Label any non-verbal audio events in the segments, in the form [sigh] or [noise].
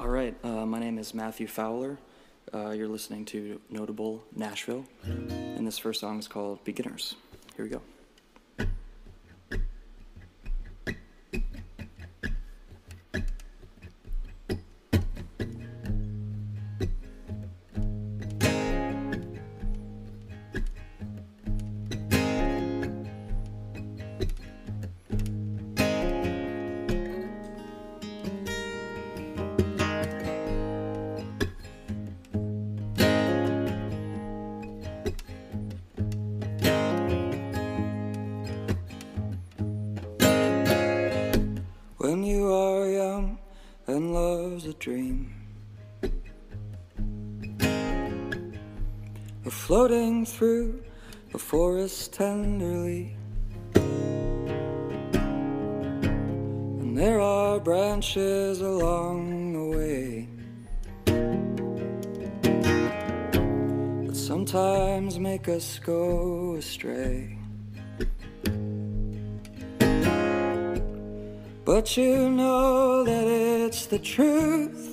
All right, uh, my name is Matthew Fowler. Uh, you're listening to Notable Nashville, and this first song is called Beginners. Here we go. There are branches along the way that sometimes make us go astray. But you know that it's the truth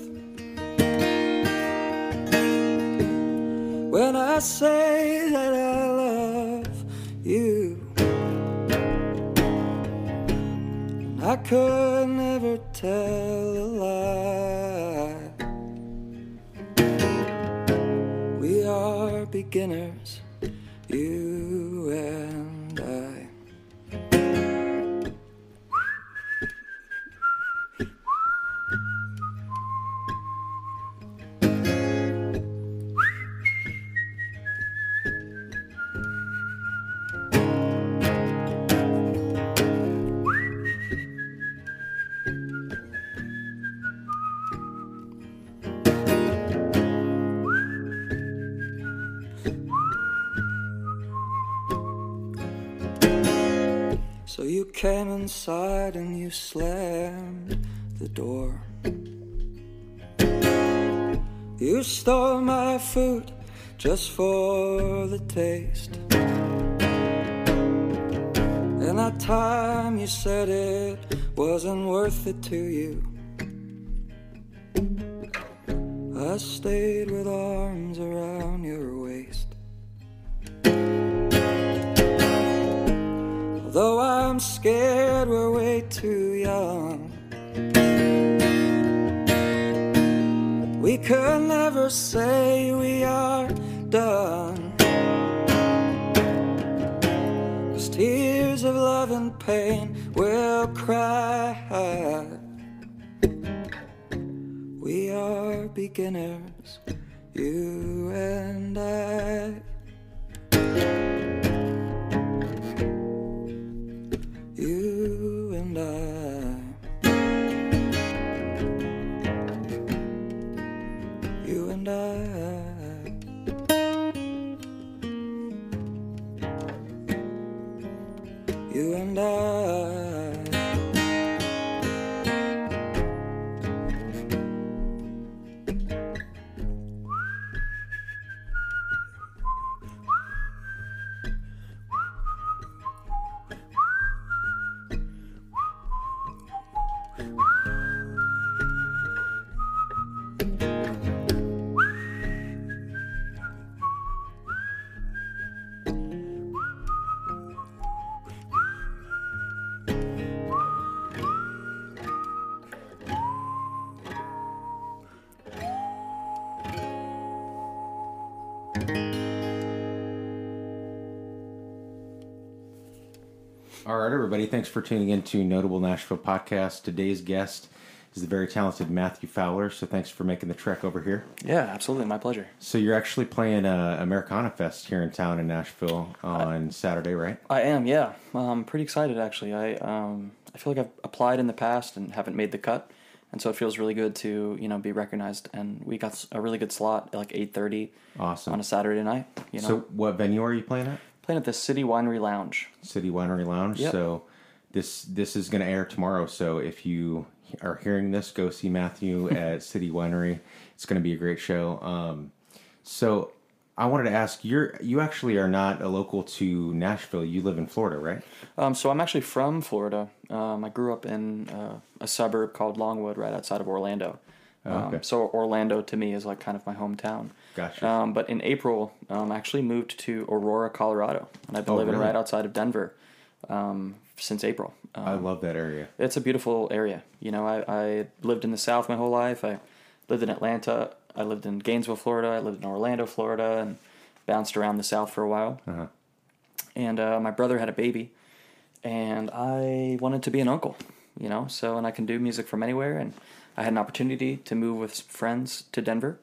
when I say that I love you. I could never tell a lie. We are beginners, you and came inside and you slammed the door. You stole my food just for the taste. And that time you said it wasn't worth it to you. I stayed with arms around your Although I'm scared we're way too young. We could never say we are done. Cause tears of love and pain will cry. We are beginners, you and I. and I. All right, everybody. Thanks for tuning in to Notable Nashville Podcast. Today's guest is the very talented Matthew Fowler. So thanks for making the trek over here. Yeah, absolutely. My pleasure. So you're actually playing uh, Americana Fest here in town in Nashville on Saturday, right? I am, yeah. I'm pretty excited actually. I um, I feel like I've applied in the past and haven't made the cut, and so it feels really good to you know be recognized. And we got a really good slot at like eight thirty Awesome. on a Saturday night. You know, So what venue are you playing at? Playing at the City Winery Lounge. City Winery Lounge. Yep. So this this is going to air tomorrow. So if you are hearing this, go see Matthew [laughs] at City Winery. It's going to be a great show. Um, so I wanted to ask you're you actually are not a local to Nashville. You live in Florida, right? Um, so I'm actually from Florida. Um, I grew up in uh, a suburb called Longwood, right outside of Orlando. Oh, Um, okay. so Orlando to me is like kind of my hometown. Gotcha. Um, but in April, um, I actually moved to Aurora, Colorado, and I've been Oh, living really? right outside of Denver um, since April. Um, I love that area. it's a beautiful area. You know, I, I lived in the South my whole life. I lived in Atlanta. I lived in Gainesville, Florida. I lived in Orlando, Florida, and bounced around the South for a while. Uh-huh. And uh, my brother had a baby, and I wanted to be an uncle. You know, so and I can do music from anywhere, and I had an opportunity to move with friends to Denver,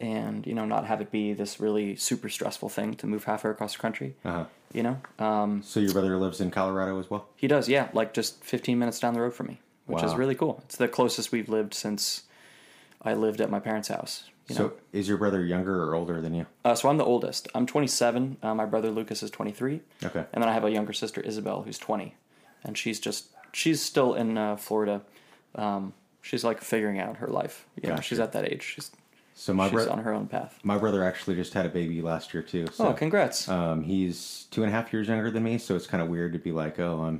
and you know, not have it be this really super stressful thing to move halfway across the country. Uh-huh. You know, um, So your brother lives in Colorado as well? he does, yeah, like just 15 minutes down the road from me, which is really cool. It's the closest we've lived since I lived at my parents' house. You know? So is your brother younger or older than you? uh, so I'm the oldest. I'm 27. Uh, my brother Lucas is 23. Okay. And then I have a younger sister Isabel who's 20, and she's just she's still in uh, Florida. Um, she's like figuring out her life. You know, Gotcha. she's at that age. She's So my she's brother on her own path. my brother actually just had a baby last year too. So oh, congrats! um, he's two and a half years younger than me, so it's kind of weird to be like, oh, I'm.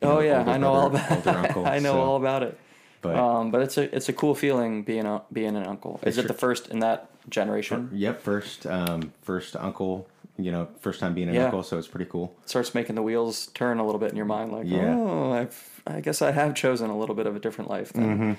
you oh yeah, older I know all brother, about. older [laughs] uncle. I know so- all about it. But Um, but it's a it's a cool feeling being a being an uncle. Is It's it the first in that generation? yep, first um, first uncle. You know, first time being an Yeah. uncle, so it's pretty cool. starts making the wheels turn a little bit in your mind like Yeah. oh I've, i guess i have chosen a little bit of a different life than, Mm-hmm.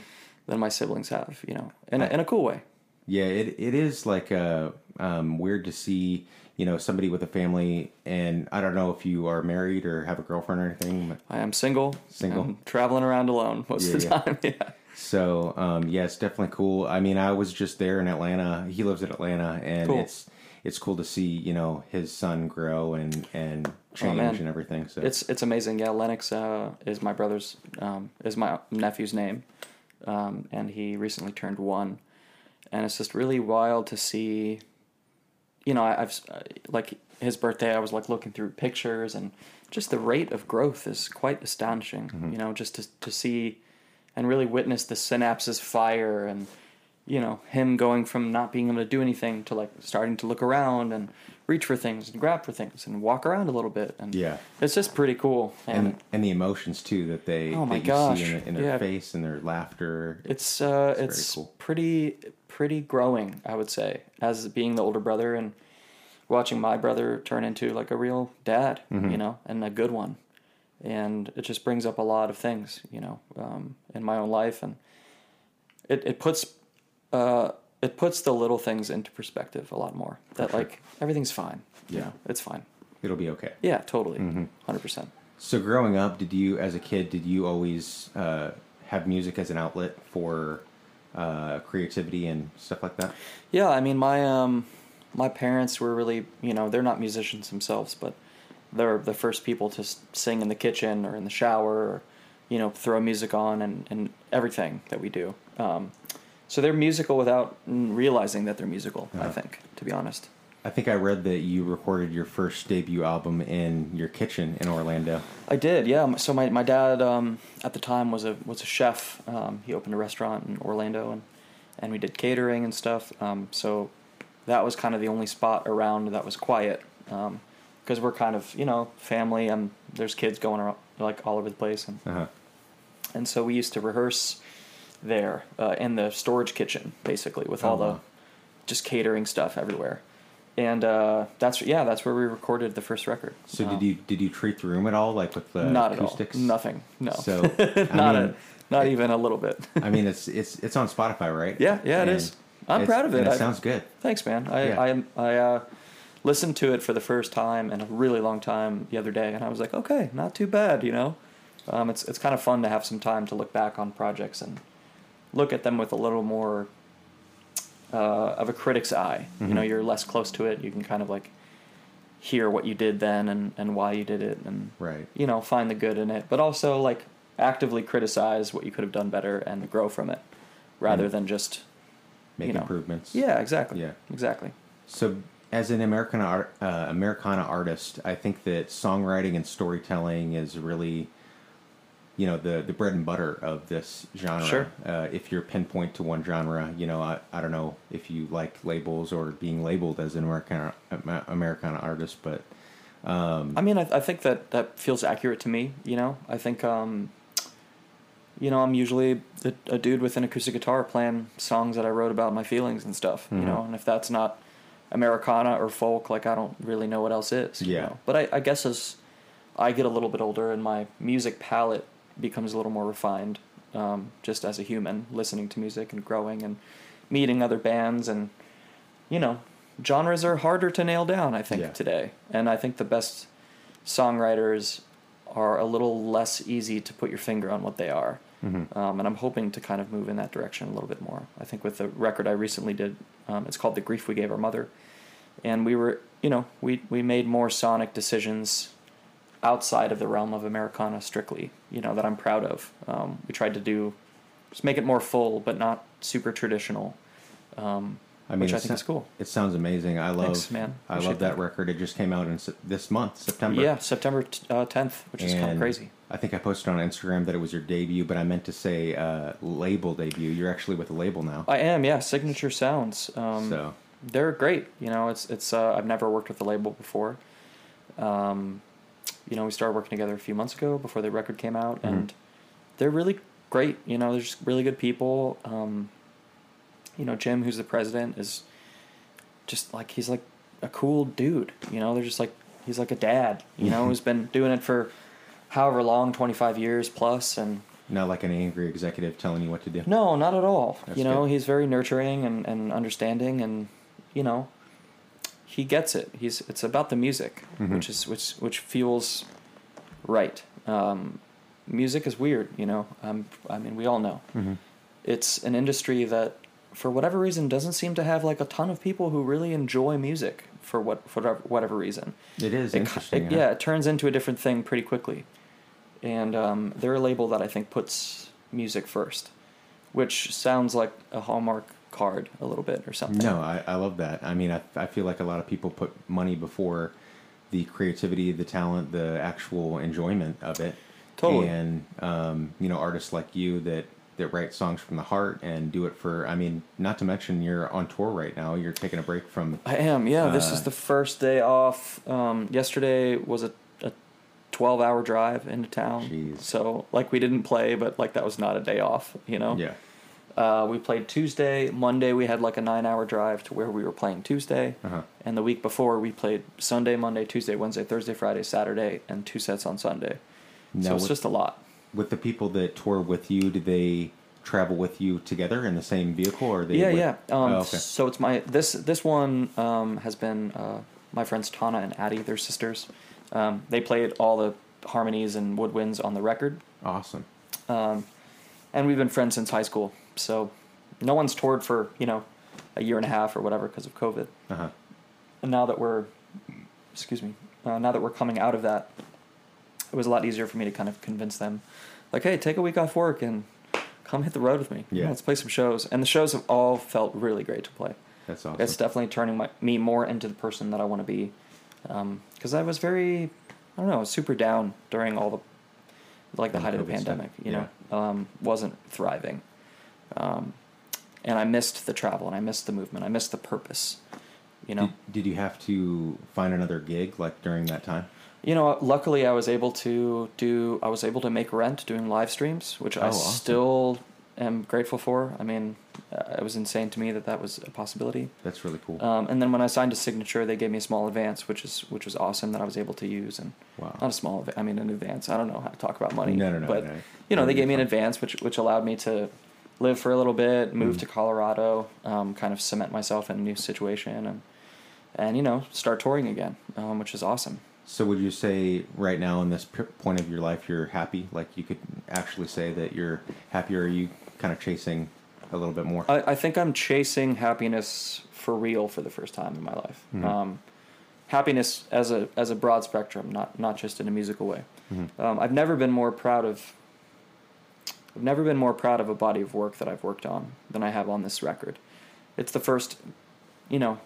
than my siblings have you know in a, in a cool way Yeah, it it is like uh, um, weird to see you know somebody with a family, and I don't know if you are married or have a girlfriend or anything. But, i am single Single. and traveling around alone [laughs] most of the Yeah, time [laughs] yeah so um, yeah, it's definitely cool. I mean, I was just there in Atlanta. He lives in Atlanta, and Cool. it's it's cool to see you know his son grow and and change Oh, and everything. So. It's it's amazing. Yeah lennox uh, is my brother's um, is my nephew's name. Um, and he recently turned one. And it's just really wild to see you know I, i've uh, like his birthday i was like looking through pictures and just the rate of growth is quite astonishing you know just to, to see and really witness the synapses fire and you know him going from not being able to do anything to like starting to look around and reach for things and grab for things and walk around a little bit and Yeah. it's just pretty cool and, and and the emotions too that they Oh my that you gosh, see in, in their yeah. face and their laughter. it's uh very it's cool. pretty pretty growing i would say as being the older brother and watching my brother turn into like a real dad Mm-hmm. you know and a good one and it just brings up a lot of things you know um, in my own life and it, it puts uh, it puts the little things into perspective a lot more that sure. like everything's fine you Yeah. know, it's fine It'll be okay. yeah totally Mm-hmm. 100% So growing up, did you, as a kid, did you always uh, have music as an outlet for uh, creativity and stuff like that? Yeah, I mean my um my parents were really you know they're not musicians themselves, but they're the first people to sing in the kitchen or in the shower or you know throw music on and and everything that we do. Um, so they're musical without realizing that they're musical. I think, to be honest. I think I read that you recorded your first debut album in your kitchen in Orlando. I did, yeah. So my, my dad um, at the time was a was a chef. Um, he opened a restaurant in Orlando, and and we did catering and stuff. Um, so that was kind of the only spot around that was quiet because we're kind of you know family and there's kids going around like all over the place, and Uh-huh. and so we used to rehearse there uh, in the storage kitchen basically with all the just catering stuff everywhere. And uh, that's yeah, that's where we recorded the first record. So did you did you treat the room at all, like with the not acoustics? at all. Nothing. No. So [laughs] not mean, a, not even a little bit. I mean, it's it's it's on Spotify, right? yeah, yeah, it And is. I'm it's- proud of it. and It I- sounds good. Thanks, man. I Yeah. I I uh, listened to it for the first time in a really long time the other day, and I was like, okay, not too bad. You know, um, it's it's kind of fun to have some time to look back on projects and look at them with a little more uh, of a critic's eye. You know, Mhm. you're less close to it. You can kind of like hear what you did then and, and why you did it and Right. you know find the good in it but also like actively criticize what you could have done better and grow from it rather Mm. than just Make you know. improvements. yeah exactly Yeah. exactly So, as an Americana art, uh, Americana artist, I think that songwriting and storytelling is really, you know, the the bread and butter of this genre. Sure. Uh, if you're pinpoint to one genre, you know, I, I don't know if you like labels or being labeled as an Americana Ama- Americana artist, but I mean, I, I think that that feels accurate to me. You know, I think um, you know, I'm usually a, a dude with an acoustic guitar playing songs that I wrote about my feelings and stuff. You Mhm. know, and if that's not Americana or folk, like I don't really know what else is. you Yeah. know? But I, I guess as I get a little bit older and my music palette becomes a little more refined, um, just as a human, listening to music and growing and meeting other bands and, you know, genres are harder to nail down, I think, Yeah. today. And I think the best songwriters are a little less easy to put your finger on what they are. Mhm. Um, and I'm hoping to kind of move in that direction a little bit more. I think with the record I recently did, um, it's called "The Grief We Gave Our Mother," and we were, you know, we we made more sonic decisions outside of the realm of Americana strictly. You know that I'm proud of. Um, we tried to do just make it more full, but not super traditional. Um, I mean, which I think sou- is cool. It sounds amazing. I love, Thanks, man. I Appreciate love that, that. record. It just came out in Sep- this month, September. Yeah, September t- uh, 10th, which is kind of And crazy. I think I posted on Instagram that it was your debut, but I meant to say uh, label debut. You're actually with a label now. I am, yeah. Signature Sounds. Um, so they're great. You know, it's it's. Uh, I've never worked with a label before. Um, you know, we started working together a few months ago before the record came out, Mhm. and they're really great. You know, they're just really good people. Um, you know, Jim, who's the president, is just like he's like a cool dude. You know, they're just like he's like a dad. You know, who's been doing it for however long, twenty five years plus, and not like an angry executive telling you what to do. no, not at all. That's you know, good. he's very nurturing and, and understanding, and you know, he gets it. He's it's about the music, Mhm. which is which which feels right. Um, music is weird, you know. Um, I mean, we all know Mm-hmm. it's an industry that, for whatever reason, doesn't seem to have like a ton of people who really enjoy music for what for whatever, reason. It is It interesting. it- huh? yeah, it turns into a different thing pretty quickly. And um, they're a label that I think puts music first, which sounds like a Hallmark card a little bit or something. No, I, I love that. I mean, I, I feel like a lot of people put money before the creativity, the talent, the actual enjoyment of it. Totally. And, um, you know, artists like you that, that write songs from the heart and do it for, I mean, not to mention you're on tour right now. You're taking a break from, I am. Yeah, this Uh, is the first day off. Um, yesterday was a, a 12 hour drive into town. Jeez. So, like, we didn't play, but, like, that was not a day off, you know? yeah. Uh, we played Tuesday. Monday, we had, like, a nine hour drive to where we were playing Tuesday. Uh-huh. And the week before, we played Sunday, Monday, Tuesday, Wednesday, Thursday, Friday, Saturday, and two sets on Sunday. Now, so it's with, just a lot. with the people that tour with you, do they travel with you together in the same vehicle or they Yeah, with- yeah. Um, Oh, okay. So it's my this this one um, has been uh, my friends Tana and Addie. They're sisters. Um, they played all the harmonies and woodwinds on the record, Awesome. um, and we've been friends since high school. So no one's toured for you know a year and a half or whatever because of COVID. Uh-huh. And now that we're excuse me, uh, now that we're coming out of that, it was a lot easier for me to kind of convince them, like, hey, take a week off work and come hit the road with me. Yeah. let's play some shows. And the shows have all felt really great to play. That's awesome. It's definitely turning my, me more into the person that I want to be. Because I was very, I don't know, super down during all the, like the height of the pandemic. You know, um, wasn't thriving, um, and I missed the travel and I missed the movement. I missed the purpose. You know, Did, did you have to find another gig like during that time? you know. Luckily, I was able to do. I was able to make rent doing live streams, which Oh, I awesome. still am grateful for. I mean, uh, it was insane to me that that was a possibility. That's really cool. Um, and then when I signed a signature, they gave me a small advance, which is which was awesome that I was able to use. And Wow. not a small, I mean an advance. I don't know how to talk about money. No, no, no, But no. you know, they gave me an advance, which which allowed me to live for a little bit, move Mhm. to Colorado, um, kind of cement myself in a new situation, and and you know start touring again, um, which is awesome. So would you say right now in this point of your life you're happy? Like you could actually say that you're happier? are you kind of chasing a little bit more? I, I think I'm chasing happiness for real for the first time in my life. Mhm. Um, happiness as a as a broad spectrum, not not just in a musical way. Mhm. Um, I've never been more proud of. I've never been more proud of a body of work that I've worked on than I have on this record. It's the first, you know.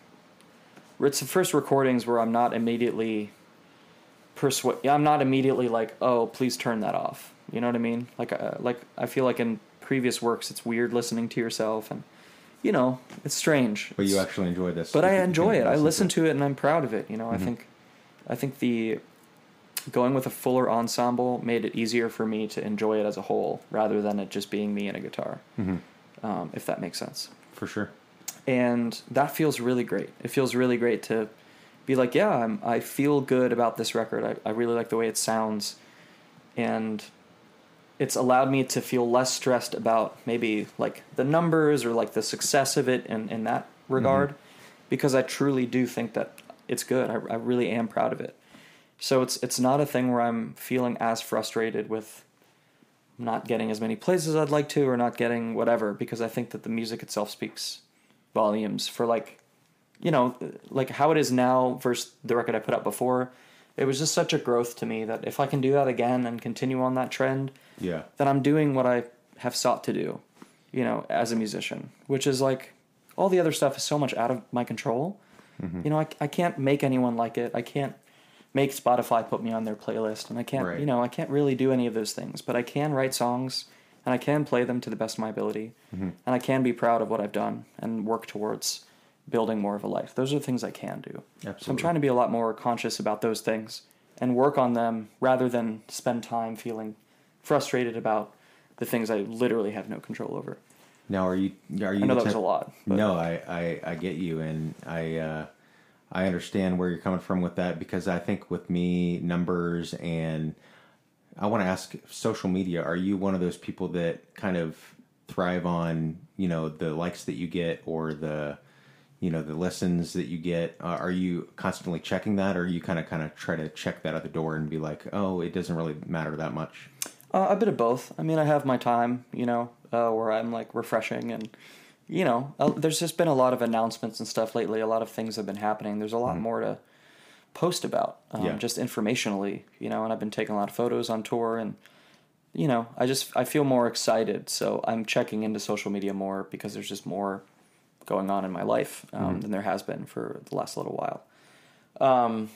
It's the first recordings where I'm not immediately. Persuade. I'm not immediately like, oh, please turn that off. You know what I mean? Like, uh, like I feel like in previous works, it's weird listening to yourself, and you know, it's strange. but you actually enjoy this. but I enjoy it. I listen to it and I'm proud of it. You know, Mhm. I think, I think the going with a fuller ensemble made it easier for me to enjoy it as a whole rather than it just being me and a guitar. Um, if that makes sense. For sure. And that feels really great. It feels really great to be like, yeah, I'm, I feel good about this record. I, I really like the way it sounds. And it's allowed me to feel less stressed about maybe like the numbers or like the success of it in, in that regard mm-hmm. because I truly do think that it's good. I, I really am proud of it. So it's it's not a thing where I'm feeling as frustrated with not getting as many plays as I'd like to or not getting whatever because I think that the music itself speaks volumes for like you know like how it is now versus the record I put out before. It was just such a growth to me that if I can do that again and continue on that trend, Yeah. then I'm doing what I have sought to do, you know, as a musician, which is like all the other stuff is so much out of my control. Mm-hmm. You know, I, I can't make anyone like it. I can't make Spotify put me on their playlist, and I can't, Right. you know, I can't really do any of those things. But I can write songs, and I can play them to the best of my ability, mm-hmm. and I can be proud of what I've done and work towards building more of a life. Those are the things I can do. So I'm trying to be a lot more conscious about those things and work on them rather than spend time feeling frustrated about the things I literally have no control over. Now, are you? Are you? I know that was a lot. But No, I, I, I get you, and I uh, I understand where you're coming from with that because I think with me numbers and I want to ask social media. Are you one of those people that kind of thrive on you know the likes that you get or the you know the listens that you get? Uh, are you constantly checking that, or you kind of kind of try to check that at the door and be like, oh, it doesn't really matter that much? Uh, a bit of both. I mean, I have my time, you know, uh, where I'm like refreshing and, you know, uh, there's just been a lot of announcements and stuff lately. A lot of things have been happening. There's a lot more to post about, um, Yeah. just informationally, you know, and I've been taking a lot of photos on tour and, you know, I just, I feel more excited. So I'm checking into social media more because there's just more going on in my life um, than there has been for the last little while. Um,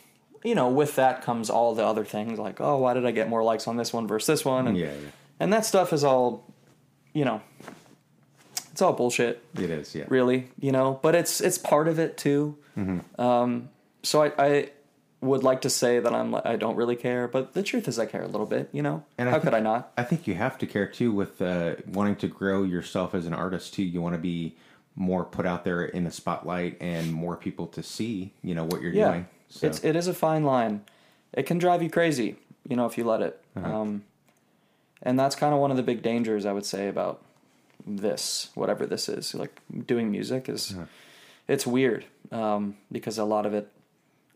you know, with that comes all the other things like, oh, why did I get more likes on this one versus this one? And, Yeah, yeah. and that stuff is all, you know, it's all bullshit, it is. Yeah, really, you know. But it's it's part of it too. Um, so I, I would like to say that I'm I don't really care, but the truth is I care a little bit. You know, And I how think- could I not? I think you have to care too with uh, wanting to grow yourself as an artist too. You want to be more put out there in the spotlight and more people to see, you know, what you're Yeah, doing. So, it's it is a fine line. It can drive you crazy, you know, if you let it. Um, and that's kind of one of the big dangers I would say about this, whatever this is, like doing music is. It's weird um, because a lot of it,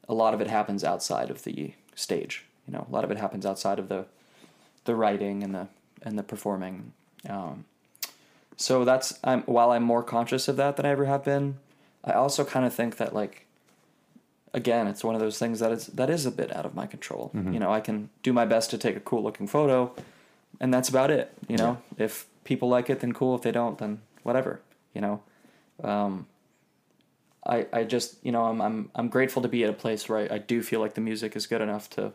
a lot of it happens outside of the stage. You know, a lot of it happens outside of the, the writing and the and the performing. Um, so that's I'm while I'm more conscious of that than I ever have been. I also kind of think that like again, it's one of those things that is that is a bit out of my control. You know, I can do my best to take a cool looking photo, and that's about it. You know, if people like it, then cool. If they don't, then whatever. You know, um, I I just you know I'm I'm I'm grateful to be at a place where I, I do feel like the music is good enough to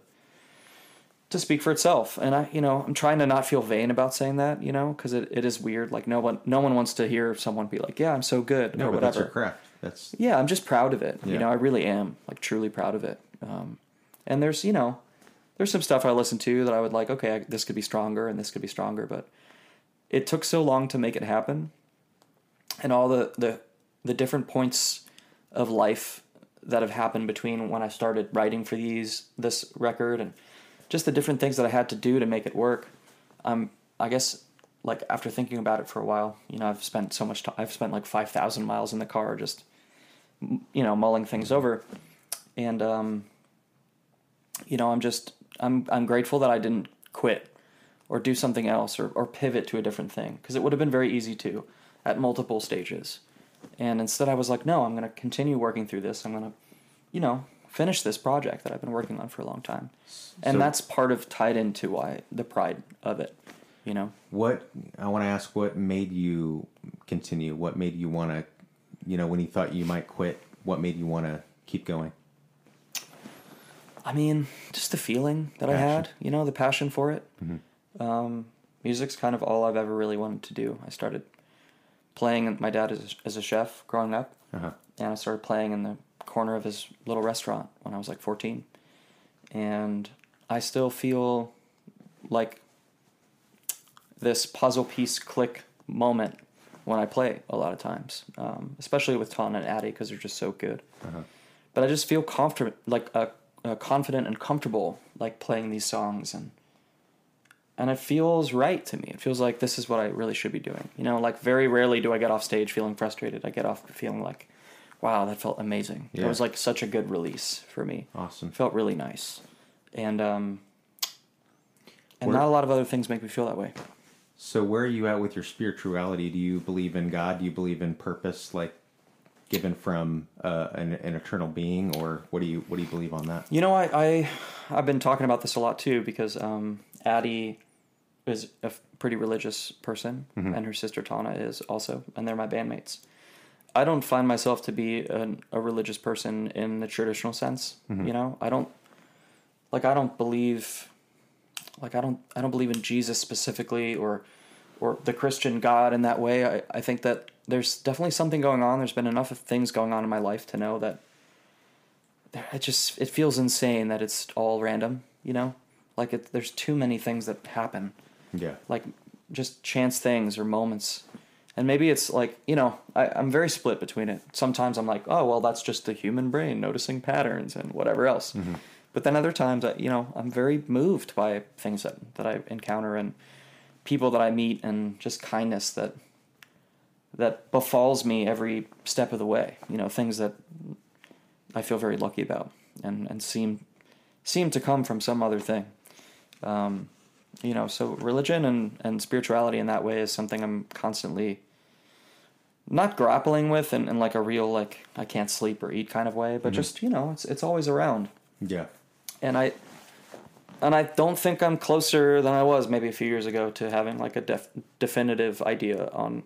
to speak for itself and i you know i'm trying to not feel vain about saying that you know because it, it is weird like no one no one wants to hear someone be like yeah i'm so good no, or but that's whatever your craft. That's yeah, I'm just proud of it. Yeah. You know, I really am like truly proud of it. Um, and there's you know, there's some stuff I listen to that I would like. Okay, I, this could be stronger and this could be stronger, but it took so long to make it happen, and all the the the different points of life that have happened between when I started writing for these this record and just the different things that I had to do to make it work. I'm I guess like after thinking about it for a while, you know, I've spent so much time. I've spent like five thousand miles in the car just you know mulling things over and um you know i'm just i'm i'm grateful that i didn't quit or do something else or, or pivot to a different thing because it would have been very easy to at multiple stages and instead i was like no i'm going to continue working through this i'm going to you know finish this project that i've been working on for a long time and So- that's part of tied into why the pride of it you know what I want to ask. What made you continue? What made you want to, you know, when you thought you might quit? What made you want to keep going? I mean, just the feeling that I had, you know, the passion for it. Um, music's kind of all I've ever really wanted to do. I started playing. My dad is as a chef growing up, Uh-huh. and I started playing in the corner of his little restaurant when I was like fourteen, and I still feel like this puzzle piece click moment when I play a lot of times, um, especially with Ton and Addie because they're just so good. Uh-huh. But I just feel confident, like uh, uh, confident and comfortable, like playing these songs, and and it feels right to me. It feels like this is what I really should be doing. You know, like very rarely do I get off stage feeling frustrated. I get off feeling like, wow, that felt amazing. It Yeah. was like such a good release for me. Awesome. felt really nice, and um, and Where- not a lot of other things make me feel that way. So where are you at with your spirituality? Do you believe in God? Do you believe in purpose, like given from uh, an, an eternal being, or what do you what do you believe on that? You know, I, I I've been talking about this a lot too because um, Addie is a pretty religious person, and her sister Tana is also, and they're my bandmates. I don't find myself to be an, a religious person in the traditional sense. Mm-hmm. You know, I don't like I don't believe like I don't I don't believe in Jesus specifically or or the Christian God in that way. I, I think that there's definitely something going on. There's been enough of things going on in my life to know that there- it just it feels insane that it's all random. You know, like it, there's too many things that happen Yeah. like just chance things or moments. And maybe it's like, you know, I, I'm very split between it. Sometimes I'm like, oh, well, that's just the human brain noticing patterns and whatever else. But then other times, I, you know, I'm very moved by things that, that I encounter and people that I meet and just kindness that that befalls me every step of the way. You know, things that I feel very lucky about and, and seem seem to come from some other thing. Um, you know so religion and, and spirituality in that way is something i'm constantly not grappling with in, in like a real like i can't sleep or eat kind of way but just you know it's it's always around Yeah. and i and i don't think i'm closer than i was maybe a few years ago to having like a def- definitive idea on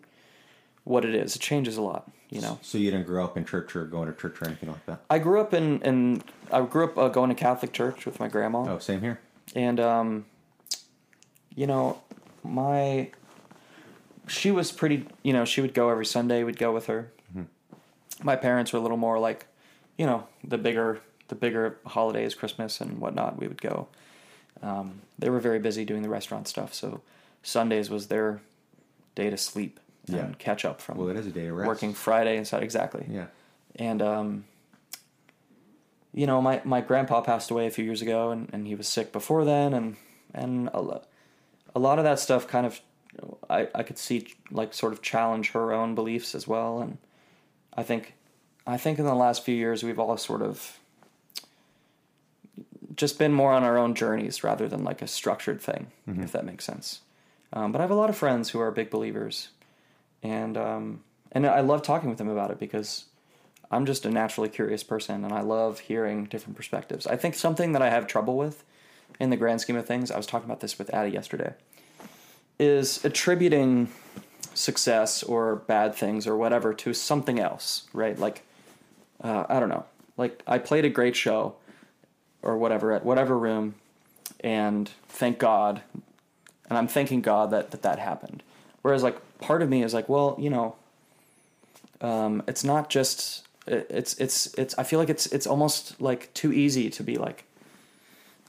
what it is it changes a lot you know So you didn't grow up in church or going to church or anything like that? i grew up in in i grew up uh, going to catholic church with my grandma Oh, same here. and um, you know, my she was pretty. You know, she would go every Sunday. We'd go with her. My parents were a little more like, you know, the bigger the bigger holidays, Christmas and whatnot. We would go. Um, they were very busy doing the restaurant stuff, so Sundays was their day to sleep and Yeah. catch up from Well, it is a day of rest. working Friday and Saturday. Exactly Yeah. and um, you know my, my grandpa passed away a few years ago and, and he was sick before then and and a, lo- a lot of that stuff kind of I, I could see like sort of challenge her own beliefs as well and I think I think in the last few years we've all sort of just been more on our own journeys rather than like a structured thing if that makes sense. Um, but I have a lot of friends who are big believers and um, and I love talking with them about it because I'm just a naturally curious person and I love hearing different perspectives. I think something that I have trouble with in the grand scheme of things, I was talking about this with Addie yesterday, is attributing success or bad things or whatever to something else, right? Like, uh, I don't know. Like, I played a great show or whatever at whatever room and thank God, and I'm thanking God that that, that happened. Whereas, like, part of me is like, well, you know, um, it's not just it's it's it's I feel like it's it's almost like too easy to be like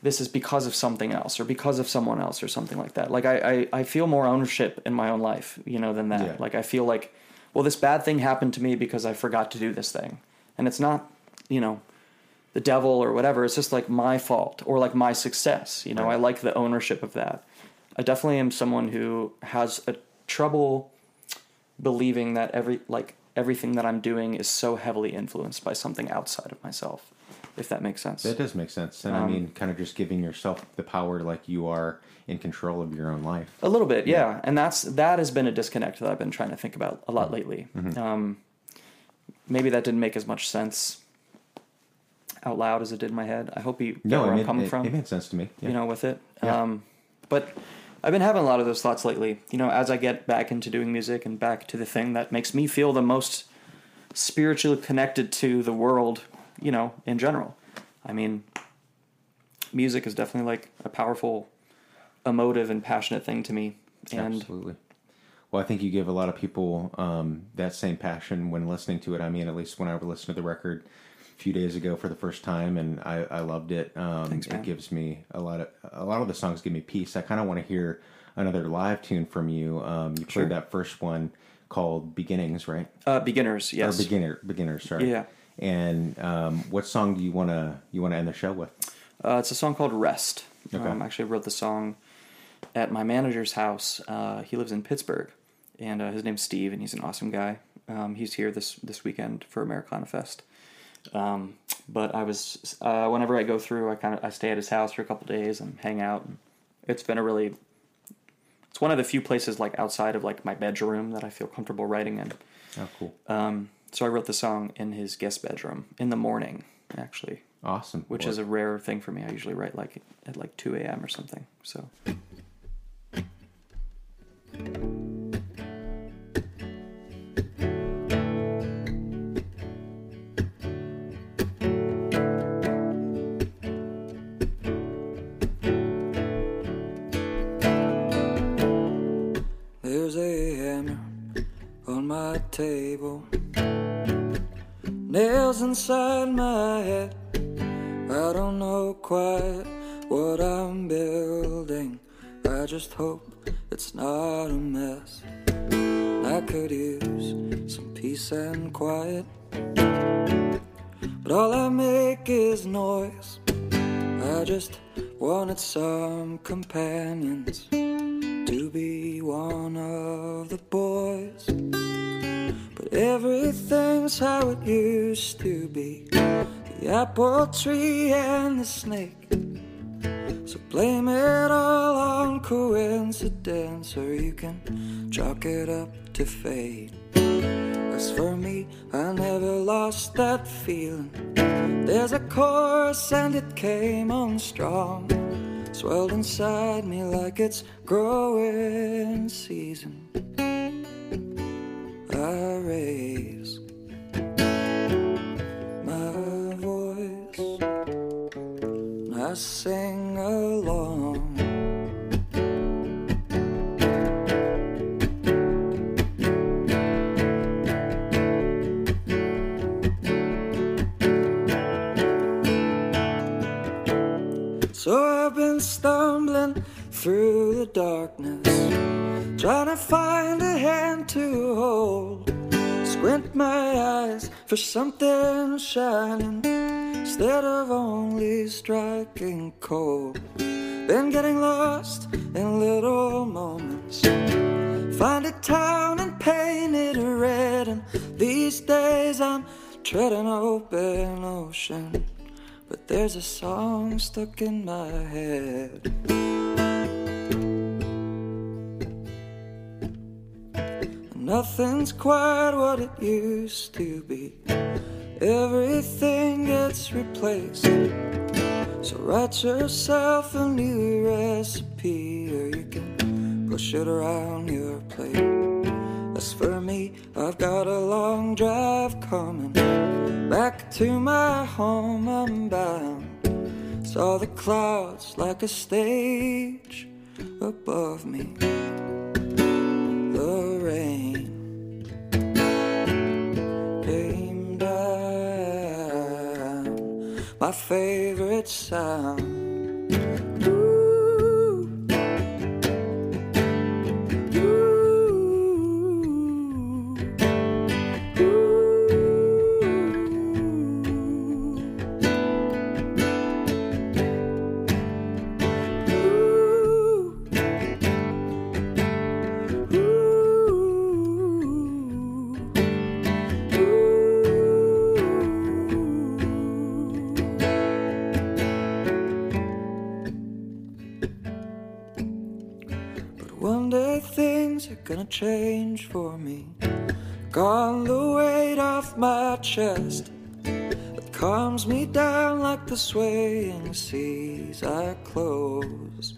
this is because of something else or because of someone else or something like that. Like I I, I feel more ownership in my own life, you know, than that. Yeah. Like I feel like well this bad thing happened to me because I forgot to do this thing. And it's not, you know, the devil or whatever. It's just like my fault or like my success. You know, Right. I like the ownership of that. I definitely am someone who has a trouble believing that every like everything that I'm doing is so heavily influenced by something outside of myself. If that makes sense. That does make sense. And I Um, mean, kind of just giving yourself the power, like you are in control of your own life. A little bit, yeah. And that's that has been a disconnect that I've been trying to think about a lot lately. Um, maybe that didn't make as much sense out loud as it did in my head. I hope you No, where it I'm coming it, from. it made sense to me. Yeah. you know, with it. Yeah. Um, but I've been having a lot of those thoughts lately. You know, as I get back into doing music and back to the thing that makes me feel the most spiritually connected to the world, you know, in general. I mean, music is definitely like a powerful, emotive, and passionate thing to me. And Absolutely. Well, I think you give a lot of people um, that same passion when listening to it. I mean, at least when I would listen to the record, a few days ago for the first time, and I, I loved it. Um, Thanks, man. It gives me a lot of a lot of the songs give me peace. I kind of want to hear another live tune from you. Um, you played Sure. that first one called Beginnings, right? Uh, beginners, yes. Or beginner beginners, sorry. Yeah. And um, what song do you wanna you wanna end the show with? Uh, it's a song called Rest. Okay. Um, actually, I wrote the song at my manager's house. Uh, he lives in Pittsburgh, and uh, his name's Steve, and he's an awesome guy. Um, he's here this this weekend for Americana Fest. Um, but I was uh, whenever I go through, I kind of I stay at his house for a couple days and hang out. It's been a really it's one of the few places like outside of like my bedroom that I feel comfortable writing in. Oh, cool, Um, so I wrote the song in his guest bedroom in the morning, actually awesome. which Well, is a rare thing for me. I usually write like at like two a.m. or something. So There's a hammer on my table, nails inside my head. I don't know quite what I'm building. I just hope it's not a mess. I could use some peace and quiet, but all I make is noise. I just wanted some companions to be one of the boys. Everything's how it used to be the apple tree and the snake. So blame it all on coincidence, or you can chalk it up to fate. As for me, I never lost that feeling. There's a chorus and it came on strong. Swelled inside me like it's growing season. Raise my voice. I sing along. So I've been stumbling through the darkness, trying to find a hand to hold. Squint my eyes for something shining instead of only striking cold. Been getting lost in little moments. Find a town and paint it red, and these days I'm treading open ocean. But there's a song stuck in my head. Nothing's quite what it used to be. Everything gets replaced. So write yourself a new recipe, or you can push it around your plate. As for me, I've got a long drive coming. Back to my home, I'm bound. Saw the clouds like a stage above me. The rain My favorite sound. Seas.